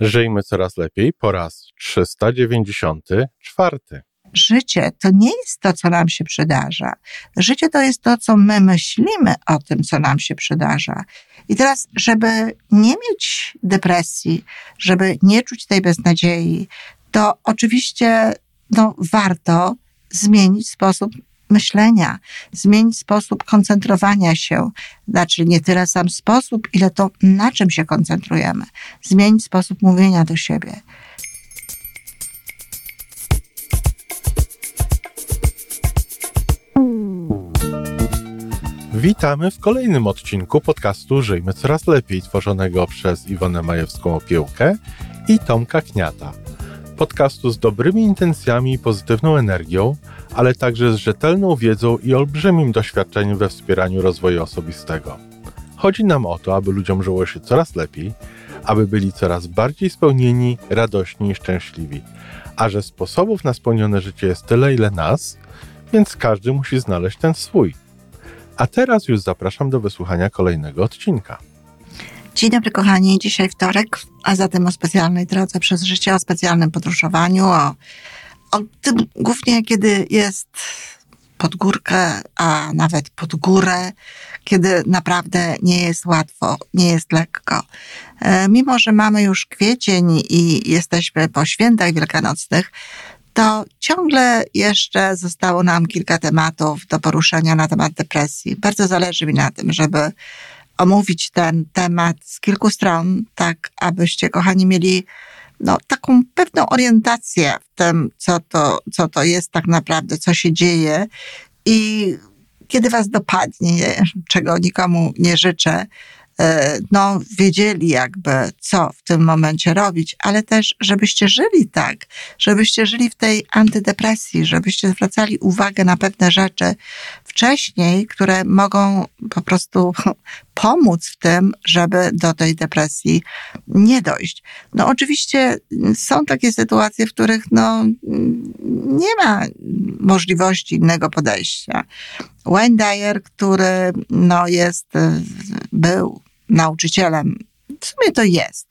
Żyjmy coraz lepiej po raz 394. Życie to nie jest to, co nam się przydarza. Życie to jest to, co my myślimy o tym, co nam się przydarza. I teraz, żeby nie mieć depresji, żeby nie czuć tej beznadziei, to oczywiście no, warto zmienić sposób myślenia, zmienić sposób koncentrowania się, znaczy nie tyle sam sposób, ile to, na czym się koncentrujemy, zmienić sposób mówienia do siebie. Witamy w kolejnym odcinku podcastu Żyjmy Coraz Lepiej, tworzonego przez Iwonę Majewską-Opiełkę i Tomka Kniata. Podcastu z dobrymi intencjami i pozytywną energią, ale także z rzetelną wiedzą i olbrzymim doświadczeniem we wspieraniu rozwoju osobistego. Chodzi nam o to, aby ludziom żyło się coraz lepiej, aby byli coraz bardziej spełnieni, radośni i szczęśliwi. A że sposobów na spełnione życie jest tyle, ile nas, więc każdy musi znaleźć ten swój. A teraz już zapraszam do wysłuchania kolejnego odcinka. Dzień dobry, kochani. Dzisiaj wtorek, a zatem o specjalnej drodze przez życie, o specjalnym podróżowaniu, o, o tym głównie, kiedy jest pod górkę, a nawet pod górę, kiedy naprawdę nie jest łatwo, nie jest lekko. E, mimo, że mamy już kwiecień i jesteśmy po świętach wielkanocnych, to ciągle jeszcze zostało nam kilka tematów do poruszenia na temat depresji. Bardzo zależy mi na tym, żeby omówić ten temat z kilku stron, tak abyście, kochani, mieli no, taką pewną orientację w tym, co to, co to jest tak naprawdę, co się dzieje. I kiedy was dopadnie, czego nikomu nie życzę, E, no, wiedzieli jakby, co w tym momencie robić, ale też, żebyście żyli tak, żebyście żyli w tej antydepresji, żebyście zwracali uwagę na pewne rzeczy wcześniej, które mogą po prostu pomóc w tym, żeby do tej depresji nie dojść. No, oczywiście są takie sytuacje, w których no, nie ma możliwości innego podejścia. Wayne Dyer, który no, jest, był nauczycielem. W sumie to jest.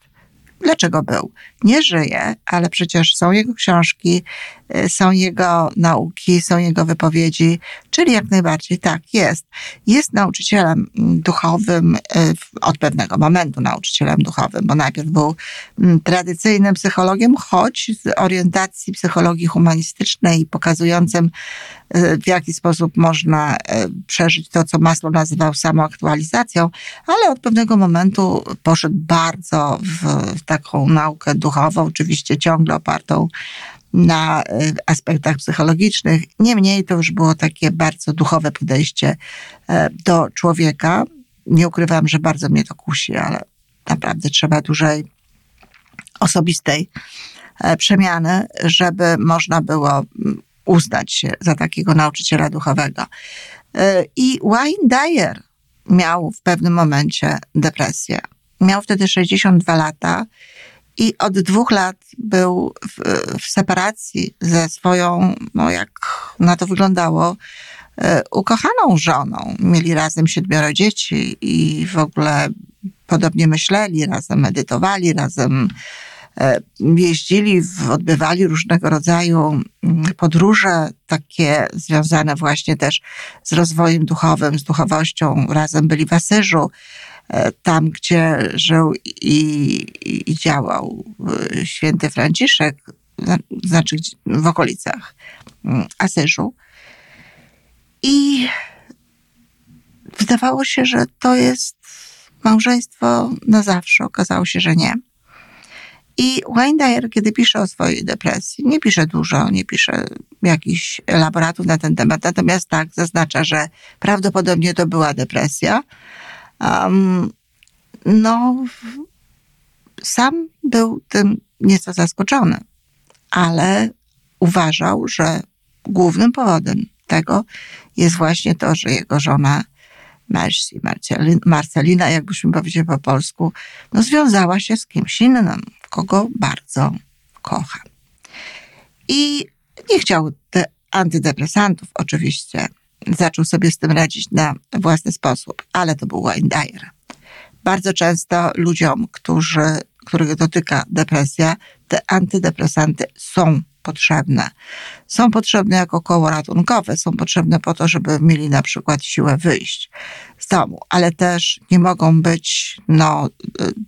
Dlaczego był? Nie żyje, ale przecież są jego książki, y, są jego nauki, są jego wypowiedzi, czyli jak najbardziej tak, jest. Jest nauczycielem duchowym, y, od pewnego momentu nauczycielem duchowym, bo najpierw był mm, tradycyjnym psychologiem, choć z orientacji psychologii humanistycznej, pokazującym, y, w jaki sposób można przeżyć to, co Maslow nazywał samoaktualizacją, ale od pewnego momentu poszedł bardzo w taką naukę duchową, oczywiście ciągle opartą na y, aspektach psychologicznych. Niemniej to już było takie bardzo duchowe podejście e, do człowieka. Nie ukrywam, że bardzo mnie to kusi, ale naprawdę trzeba dużej osobistej e, przemiany, żeby można było mm, uznać się za takiego nauczyciela duchowego. E, I Wayne Dyer miał w pewnym momencie depresję. Miał wtedy 62 lata i od dwóch lat był w, w separacji ze swoją, no jak na to wyglądało, e, ukochaną żoną. Mieli razem siedmioro dzieci i w ogóle podobnie myśleli, razem medytowali, razem e, jeździli, odbywali różnego rodzaju mm, podróże, takie związane właśnie też z rozwojem duchowym, z duchowością. Razem byli w Asyżu. E, tam, gdzie żył i, i działał święty Franciszek, znaczy w okolicach mm, Asyżu. I wydawało się, że to jest małżeństwo na zawsze. Okazało się, że nie. I Wayne Dyer, kiedy pisze o swojej depresji, nie pisze dużo, nie pisze jakichś elaboratów na ten temat, natomiast tak zaznacza, że prawdopodobnie to była depresja, Um, no, sam był tym nieco zaskoczony, ale uważał, że głównym powodem tego jest właśnie to, że jego żona Mercy, Marcelina, jakbyśmy powiedzieli po polsku, no związała się z kimś innym, kogo bardzo kocha. I nie chciał antydepresantów oczywiście zaczął sobie z tym radzić na własny sposób, ale to był Wayne Dyer. Bardzo często ludziom, którzy których dotyka depresja, te antydepresanty są potrzebne. Są potrzebne jako koło ratunkowe, są potrzebne po to, żeby mieli na przykład siłę wyjść domu, ale też nie mogą być no,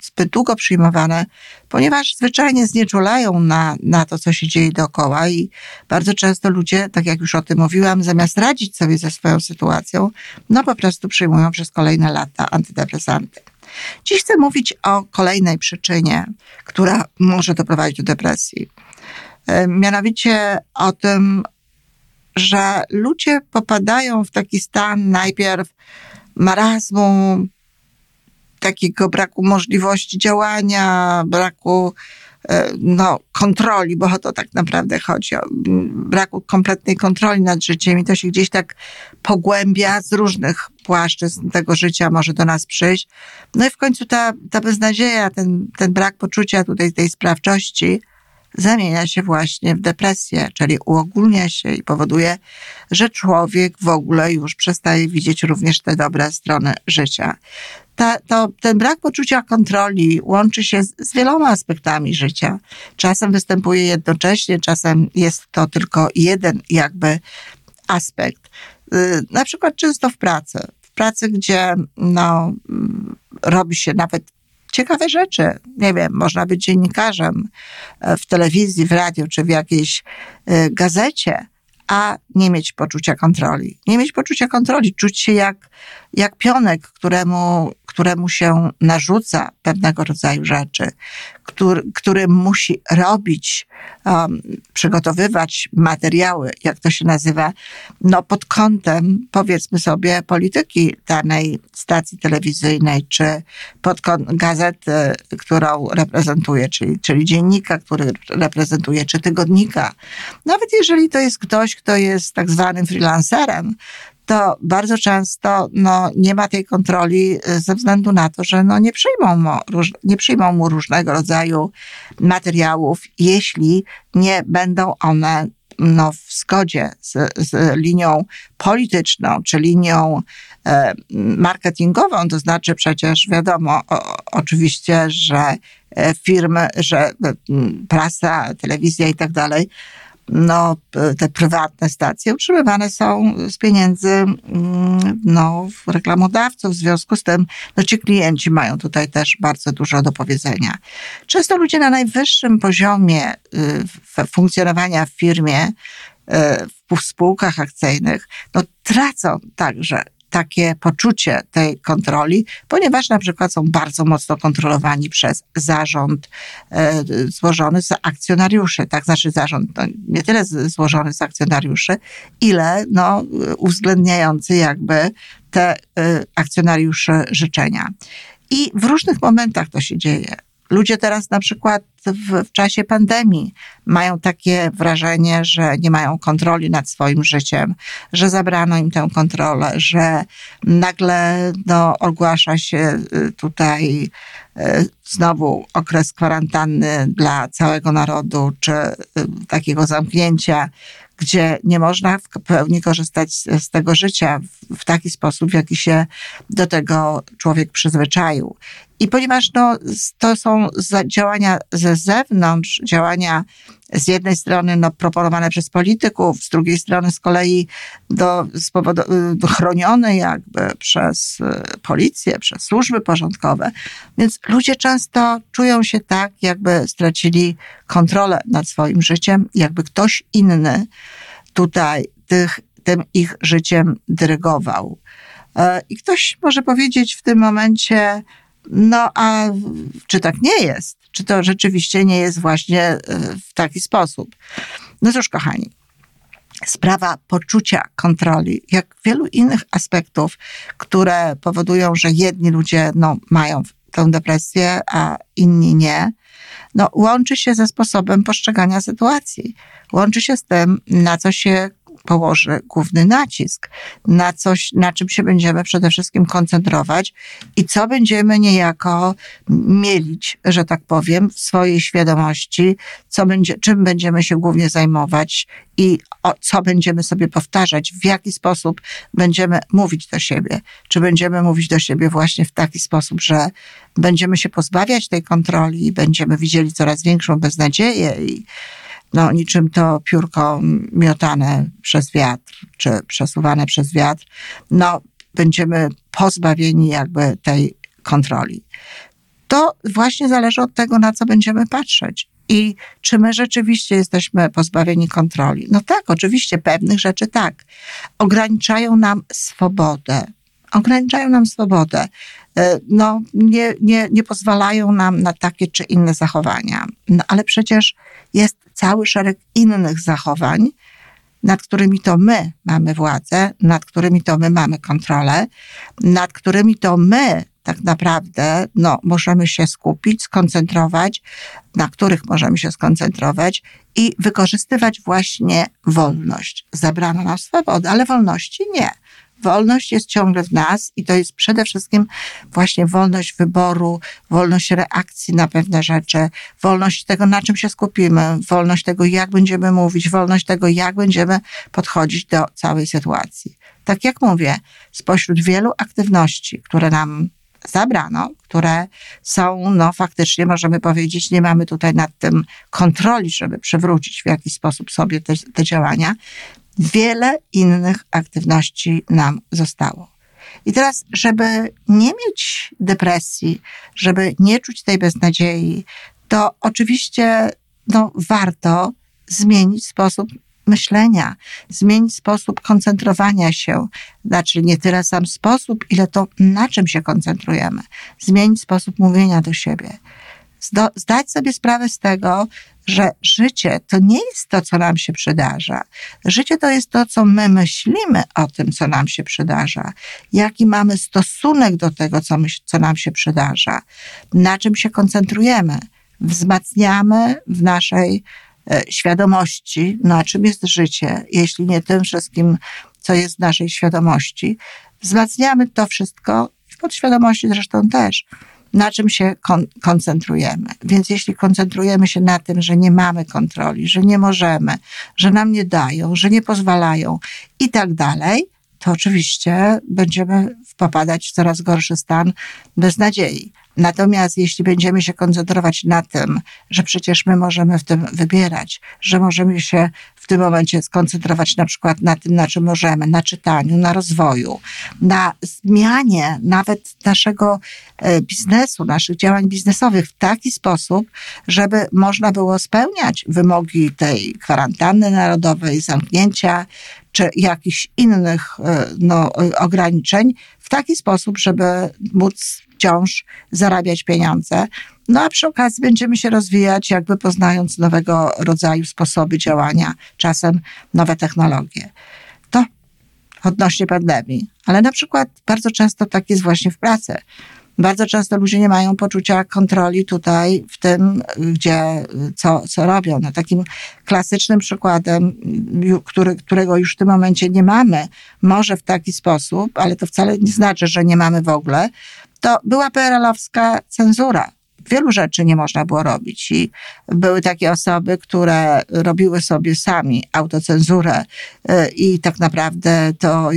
zbyt długo przyjmowane, ponieważ zwyczajnie znieczulają na, na to, co się dzieje dookoła i bardzo często ludzie, tak jak już o tym mówiłam, zamiast radzić sobie ze swoją sytuacją, no po prostu przyjmują przez kolejne lata antydepresanty. Dziś chcę mówić o kolejnej przyczynie, która może doprowadzić do depresji. E, mianowicie o tym, że ludzie popadają w taki stan najpierw marazmu, takiego braku możliwości działania, braku e, no, kontroli, bo o to tak naprawdę chodzi, o braku kompletnej kontroli nad życiem i to się gdzieś tak pogłębia z różnych płaszczyzn tego życia może do nas przyjść. No i w końcu ta, ta beznadzieja, ten, ten brak poczucia tutaj tej sprawczości, zamienia się właśnie w depresję, czyli uogólnia się i powoduje, że człowiek w ogóle już przestaje widzieć również te dobre strony życia. Ta, to, ten brak poczucia kontroli łączy się z, z wieloma aspektami życia. Czasem występuje jednocześnie, czasem jest to tylko jeden jakby aspekt. Y, na przykład często w pracy. W pracy, gdzie no, mm, robi się nawet ciekawe rzeczy. Nie wiem, można być dziennikarzem e, w telewizji, w radiu czy w jakiejś e, gazecie, a nie mieć poczucia kontroli. Nie mieć poczucia kontroli, czuć się jak, jak pionek, któremu któremu się narzuca pewnego rodzaju rzeczy, który, który musi robić, um, przygotowywać materiały, jak to się nazywa, no pod kątem, powiedzmy sobie, polityki danej stacji telewizyjnej, czy pod kątem gazety, którą reprezentuje, czyli, czyli dziennika, który reprezentuje, czy tygodnika. Nawet jeżeli to jest ktoś, kto jest tak zwanym freelancerem, to bardzo często no, nie ma tej kontroli y, ze względu na to, że no, nie, przyjmą mu, nie przyjmą mu różnego rodzaju materiałów, jeśli nie będą one no, w zgodzie z, z linią polityczną, czy linią e, marketingową, to znaczy przecież wiadomo o, oczywiście, że e, firmy, że e, prasa, telewizja i tak dalej no, te prywatne stacje utrzymywane są z pieniędzy mm, no, reklamodawców. W związku z tym no, ci klienci mają tutaj też bardzo dużo do powiedzenia. Często ludzie na najwyższym poziomie y, funkcjonowania w firmie, y, w spółkach akcyjnych, no, tracą także takie poczucie tej kontroli, ponieważ na przykład są bardzo mocno kontrolowani przez zarząd e, złożony z akcjonariuszy, tak znaczy zarząd no, nie tyle złożony z akcjonariuszy, ile no, uwzględniający jakby te e, akcjonariuszy życzenia. I w różnych momentach to się dzieje. Ludzie teraz na przykład w, w, czasie pandemii mają takie wrażenie, że nie mają kontroli nad swoim życiem, że zabrano im tę kontrolę, że nagle no, ogłasza się y, tutaj y, znowu okres kwarantanny dla całego narodu, czy y, takiego zamknięcia, gdzie nie można w pełni korzystać z, tego życia w, w taki sposób, w jaki się do tego człowiek przyzwyczaił. I ponieważ no, to są działania ze zewnątrz, działania z jednej strony no, proponowane przez polityków, z drugiej strony z kolei do, do, chronione jakby przez y, policję, przez służby porządkowe. Więc ludzie często czują się tak, jakby stracili kontrolę nad swoim życiem, jakby ktoś inny tutaj tych, tym ich życiem dyrygował. E, I ktoś może powiedzieć w tym momencie, no a czy tak nie jest? Czy to rzeczywiście nie jest właśnie e, w taki sposób? No cóż, kochani, sprawa poczucia kontroli, jak wielu innych aspektów, które powodują, że jedni ludzie no, mają tę depresję, a inni nie, no, łączy się ze sposobem postrzegania sytuacji. Łączy się z tym, na co się położy główny nacisk, na coś, na czym się będziemy przede wszystkim koncentrować i co będziemy niejako mielić, że tak powiem, w swojej świadomości, co będzie, czym będziemy się głównie zajmować i o, co będziemy sobie powtarzać, w jaki sposób będziemy mówić do siebie. Czy będziemy mówić do siebie właśnie w taki sposób, że będziemy się pozbawiać tej kontroli i będziemy widzieli coraz większą beznadzieję i no, niczym to piórko miotane przez wiatr, czy przesuwane przez wiatr, no, będziemy pozbawieni jakby tej kontroli. To właśnie zależy od tego, na co będziemy patrzeć. I czy my rzeczywiście jesteśmy pozbawieni kontroli? No tak, oczywiście, pewnych rzeczy tak. Ograniczają nam swobodę. Ograniczają nam swobodę. E, no, nie, nie, nie pozwalają nam na takie czy inne zachowania. No, ale przecież jest cały szereg innych zachowań, nad którymi to my mamy władzę, nad którymi to my mamy kontrolę, nad którymi to my tak naprawdę no, możemy się skupić, skoncentrować, na których możemy się skoncentrować i wykorzystywać właśnie wolność. Zabrano nam swobodę, ale wolności nie. Wolność jest ciągle w nas i to jest przede wszystkim właśnie wolność wyboru, wolność reakcji na pewne rzeczy, wolność tego, na czym się skupimy, wolność tego, jak będziemy mówić, wolność tego, jak będziemy podchodzić do całej sytuacji. Tak jak mówię, spośród wielu aktywności, które nam zabrano, które są, no faktycznie możemy powiedzieć, nie mamy tutaj nad tym kontroli, żeby przywrócić w jakiś sposób sobie te, te działania. Wiele innych aktywności nam zostało. I teraz, żeby nie mieć depresji, żeby nie czuć tej beznadziei, to oczywiście no, warto zmienić sposób myślenia, zmienić sposób koncentrowania się, znaczy nie tyle sam sposób, ile to na czym się koncentrujemy, zmienić sposób mówienia do siebie. Zdać sobie sprawę z tego, że życie to nie jest to, co nam się przydarza. Życie to jest to, co my myślimy o tym, co nam się przydarza, jaki mamy stosunek do tego, co, my, co nam się przydarza, na czym się koncentrujemy. Wzmacniamy w naszej E, świadomości, na czym jest życie, jeśli nie tym wszystkim, co jest w naszej świadomości. Wzmacniamy to wszystko, w podświadomości zresztą też, na czym się kon koncentrujemy. Więc jeśli koncentrujemy się na tym, że nie mamy kontroli, że nie możemy, że nam nie dają, że nie pozwalają i tak dalej, to oczywiście będziemy popadać w coraz gorszy stan beznadziei. Natomiast jeśli będziemy się koncentrować na tym, że przecież my możemy w tym wybierać, że możemy się w tym momencie skoncentrować na przykład na tym, na czym możemy, na czytaniu, na rozwoju, na zmianie nawet naszego e, biznesu, naszych działań biznesowych w taki sposób, żeby można było spełniać wymogi tej kwarantanny narodowej, zamknięcia, czy jakichś innych e, no, ograniczeń w taki sposób, żeby móc wciąż zarabiać pieniądze. No a przy okazji będziemy się rozwijać, jakby poznając nowego rodzaju sposoby działania, czasem nowe technologie. To odnośnie pandemii. Ale na przykład bardzo często tak jest właśnie w pracy. Bardzo często ludzie nie mają poczucia kontroli tutaj w tym, gdzie, co, co robią. No, takim klasycznym przykładem, który, którego już w tym momencie nie mamy, może w taki sposób, ale to wcale nie znaczy, że nie mamy w ogóle, to była PRL-owska cenzura. Wielu rzeczy nie można było robić i były takie osoby, które robiły sobie sami autocenzurę y, i tak naprawdę to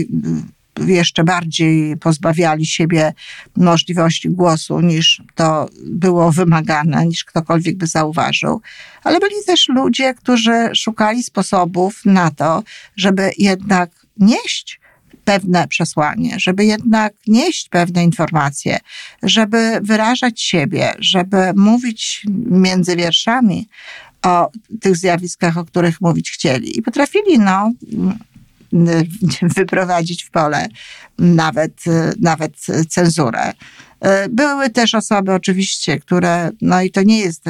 jeszcze bardziej pozbawiali siebie możliwości głosu niż to było wymagane, niż ktokolwiek by zauważył. Ale byli też ludzie, którzy szukali sposobów na to, żeby jednak nieść pewne przesłanie, żeby jednak nieść pewne informacje, żeby wyrażać siebie, żeby mówić między wierszami o tych zjawiskach, o których mówić chcieli. I potrafili, no, wyprowadzić w pole nawet, nawet cenzurę. Były też osoby oczywiście, które, no i to nie jest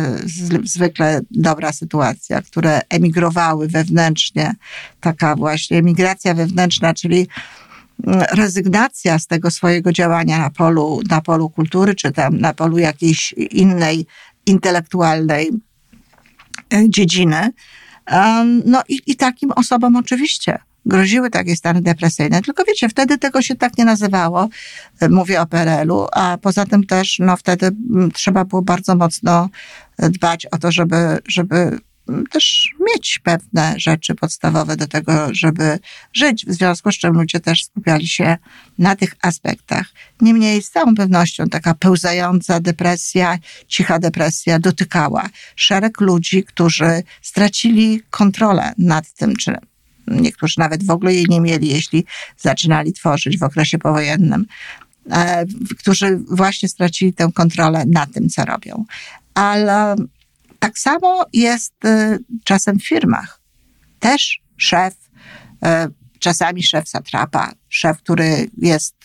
zwykle dobra sytuacja, które emigrowały wewnętrznie, taka właśnie emigracja wewnętrzna, czyli rezygnacja z tego swojego działania na polu, na polu kultury, czy tam na polu jakiejś innej intelektualnej e, dziedziny. No i, i takim osobom oczywiście groziły takie stany depresyjne. Tylko wiecie, wtedy tego się tak nie nazywało. Mówię o PRL-u, a poza tym też, no wtedy mm, trzeba było bardzo mocno dbać o to, żeby, żeby też mieć pewne rzeczy podstawowe do tego, żeby żyć, w związku z czym ludzie też skupiali się na tych aspektach. Niemniej z całą pewnością taka pełzająca depresja, cicha depresja dotykała szereg ludzi, którzy stracili kontrolę nad tym, czy niektórzy nawet w ogóle jej nie mieli, jeśli zaczynali tworzyć w okresie powojennym, e, którzy właśnie stracili tę kontrolę nad tym, co robią. Ale tak samo jest y, czasem w firmach. Też szef, y, czasami szef satrapa, szef, który jest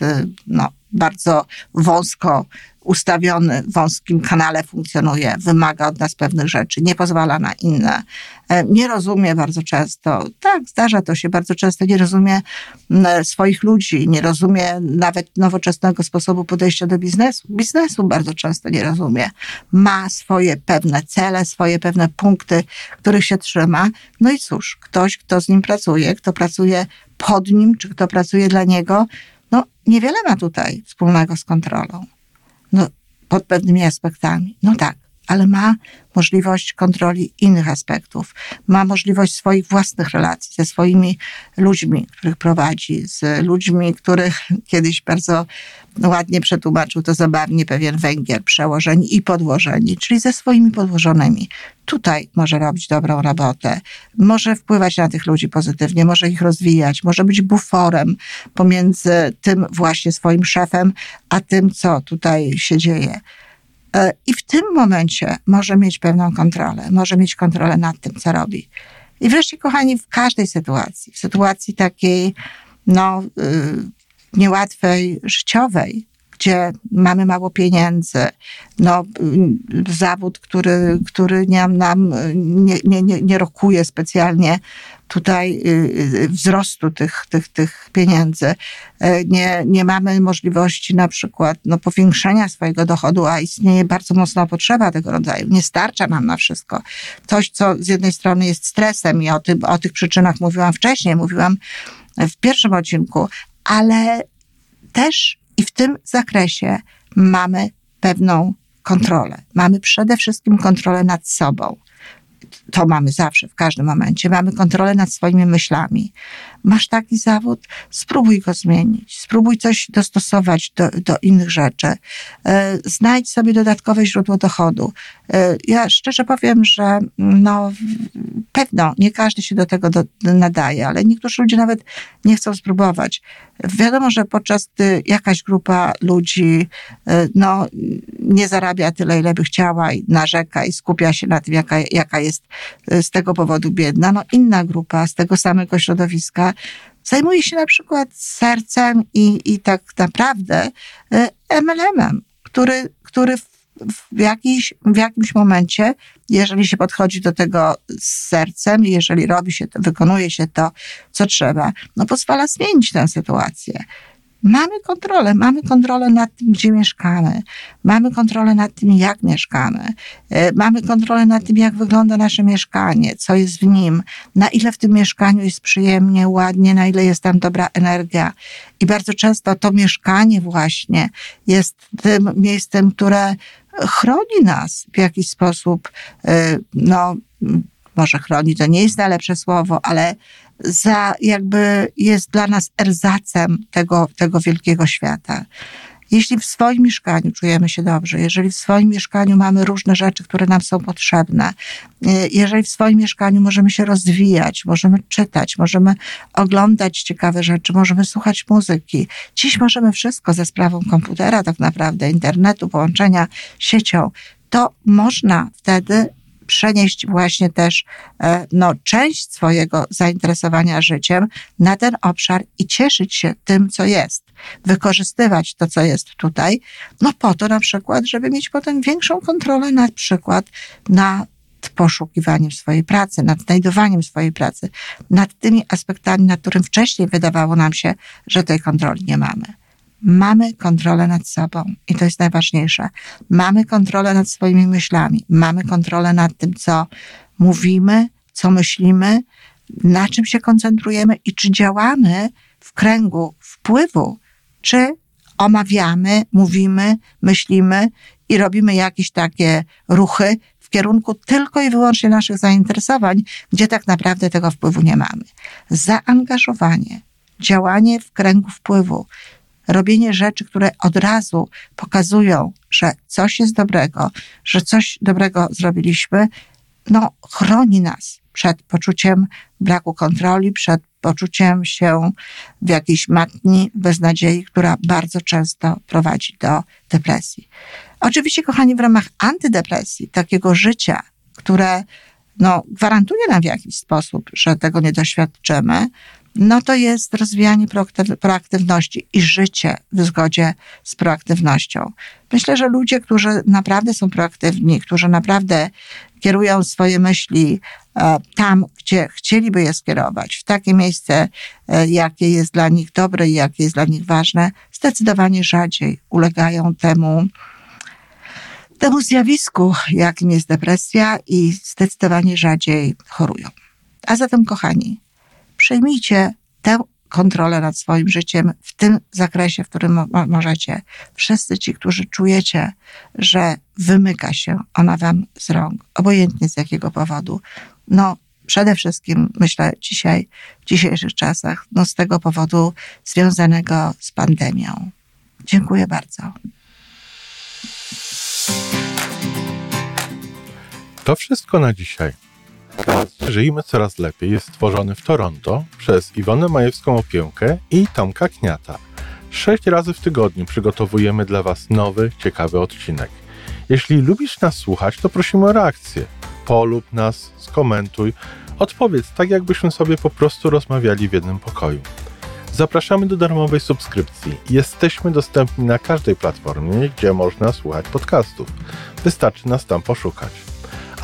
no, bardzo wąsko ustawiony, w wąskim kanale funkcjonuje, wymaga od nas pewnych rzeczy, nie pozwala na inne, e, nie rozumie bardzo często, tak, zdarza to się bardzo często, nie rozumie swoich ludzi, nie rozumie nawet nowoczesnego sposobu podejścia do biznesu. Biznesu bardzo często nie rozumie. Ma swoje pewne cele, swoje pewne punkty, których się trzyma. No i cóż, ktoś, kto z nim pracuje, kto pracuje pod nim, czy kto pracuje dla niego, no niewiele ma tutaj wspólnego z kontrolą. No, pod pewnymi aspektami. No tak, ale ma możliwość kontroli innych aspektów. Ma możliwość swoich własnych relacji ze swoimi ludźmi, których prowadzi, z ludźmi, których kiedyś bardzo ładnie przetłumaczył to zabawnie pewien węgiel, przełożeni i podłożeni, czyli ze swoimi podłożonymi. Tutaj może robić dobrą robotę, może wpływać na tych ludzi pozytywnie, może ich rozwijać, może być buforem pomiędzy tym właśnie swoim szefem, a tym, co tutaj się dzieje. E, I w tym momencie może mieć pewną kontrolę, może mieć kontrolę nad tym, co robi. I wreszcie, kochani, w każdej sytuacji, w sytuacji takiej, no, y, niełatwej, życiowej, gdzie mamy mało pieniędzy, no, zawód, który, który nie, nam nie, nie, nie, nie rokuje specjalnie tutaj y, y, wzrostu tych, tych, tych pieniędzy. E, nie, nie mamy możliwości na przykład no, powiększenia swojego dochodu, a istnieje bardzo mocna potrzeba tego rodzaju. Nie starcza nam na wszystko. Coś, co z jednej strony jest stresem i o, tym, o tych przyczynach mówiłam wcześniej, mówiłam w pierwszym odcinku, ale też i w tym zakresie mamy pewną kontrolę. Mamy przede wszystkim kontrolę nad sobą to mamy zawsze, w każdym momencie. Mamy kontrolę nad swoimi myślami. Masz taki zawód, spróbuj go zmienić, spróbuj coś dostosować do, do innych rzeczy. E, znajdź sobie dodatkowe źródło dochodu. E, ja szczerze powiem, że no, pewno nie każdy się do tego do, nadaje, ale niektórzy ludzie nawet nie chcą spróbować. Wiadomo, że podczas gdy jakaś grupa ludzi e, no, nie zarabia tyle, ile by chciała i narzeka i skupia się na tym, jaka, jaka jest z tego powodu biedna, no inna grupa z tego samego środowiska zajmuje się na przykład sercem i, i tak naprawdę e, MLM-em, który, który w, jakiś, w jakimś momencie, jeżeli się podchodzi do tego z sercem, jeżeli robi się to, wykonuje się to, co trzeba, no pozwala zmienić tę sytuację. Mamy kontrolę, mamy kontrolę nad tym, gdzie mieszkamy, mamy kontrolę nad tym, jak mieszkamy, e, mamy kontrolę nad tym, jak wygląda nasze mieszkanie, co jest w nim, na ile w tym mieszkaniu jest przyjemnie, ładnie, na ile jest tam dobra energia. I bardzo często to mieszkanie właśnie jest tym miejscem, które chroni nas w jakiś sposób, e, no, może chroni to nie jest najlepsze słowo, ale za jakby jest dla nas erzacem tego, tego wielkiego świata. Jeśli w swoim mieszkaniu czujemy się dobrze, jeżeli w swoim mieszkaniu mamy różne rzeczy, które nam są potrzebne, y, jeżeli w swoim mieszkaniu możemy się rozwijać, możemy czytać, możemy oglądać ciekawe rzeczy, możemy słuchać muzyki. Dziś możemy wszystko ze sprawą komputera, tak naprawdę, internetu, połączenia siecią. To można wtedy przenieść właśnie też e, no, część swojego zainteresowania życiem na ten obszar i cieszyć się tym, co jest. Wykorzystywać to, co jest tutaj, no po to na przykład, żeby mieć potem większą kontrolę na przykład nad poszukiwaniem swojej pracy, nad znajdowaniem swojej pracy, nad tymi aspektami, nad którym wcześniej wydawało nam się, że tej kontroli nie mamy mamy kontrolę nad sobą i to jest najważniejsze. Mamy kontrolę nad swoimi myślami, mamy kontrolę nad tym, co mówimy, co myślimy, na czym się koncentrujemy i czy działamy w kręgu wpływu, czy omawiamy, mówimy, myślimy i robimy jakieś takie ruchy w kierunku tylko i wyłącznie naszych zainteresowań, gdzie tak naprawdę tego wpływu nie mamy. Zaangażowanie, działanie w kręgu wpływu, robienie rzeczy, które od razu pokazują, że coś jest dobrego, że coś dobrego zrobiliśmy, no, chroni nas przed poczuciem braku kontroli, przed poczuciem się w jakiejś matni beznadziei, która bardzo często prowadzi do depresji. Oczywiście, kochani, w ramach antydepresji, takiego życia, które no, gwarantuje nam w jakiś sposób, że tego nie doświadczymy, no to jest rozwijanie proaktywności i życie w zgodzie z proaktywnością. Myślę, że ludzie, którzy naprawdę są proaktywni, którzy naprawdę kierują swoje myśli e, tam, gdzie chcieliby je skierować, w takie miejsce, e, jakie jest dla nich dobre i jakie jest dla nich ważne, zdecydowanie rzadziej ulegają temu, temu zjawisku, jakim jest depresja i zdecydowanie rzadziej chorują. A zatem, kochani, przejmijcie tę kontrolę nad swoim życiem w tym zakresie, w którym mo możecie. Wszyscy ci, którzy czujecie, że wymyka się ona wam z rąk, obojętnie z jakiego powodu, no przede wszystkim myślę dzisiaj, w dzisiejszych czasach, no z tego powodu związanego z pandemią. Dziękuję bardzo. To wszystko na dzisiaj. Żyjmy coraz lepiej jest stworzony w Toronto przez Iwonę Majewską Opiełkę i Tomka Kniata. Sześć razy w tygodniu przygotowujemy dla Was nowy, ciekawy odcinek. Jeśli lubisz nas słuchać, to prosimy o reakcję. Polub nas, skomentuj, odpowiedz tak, jakbyśmy sobie po prostu rozmawiali w jednym pokoju. Zapraszamy do darmowej subskrypcji. Jesteśmy dostępni na każdej platformie, gdzie można słuchać podcastów. Wystarczy nas tam poszukać.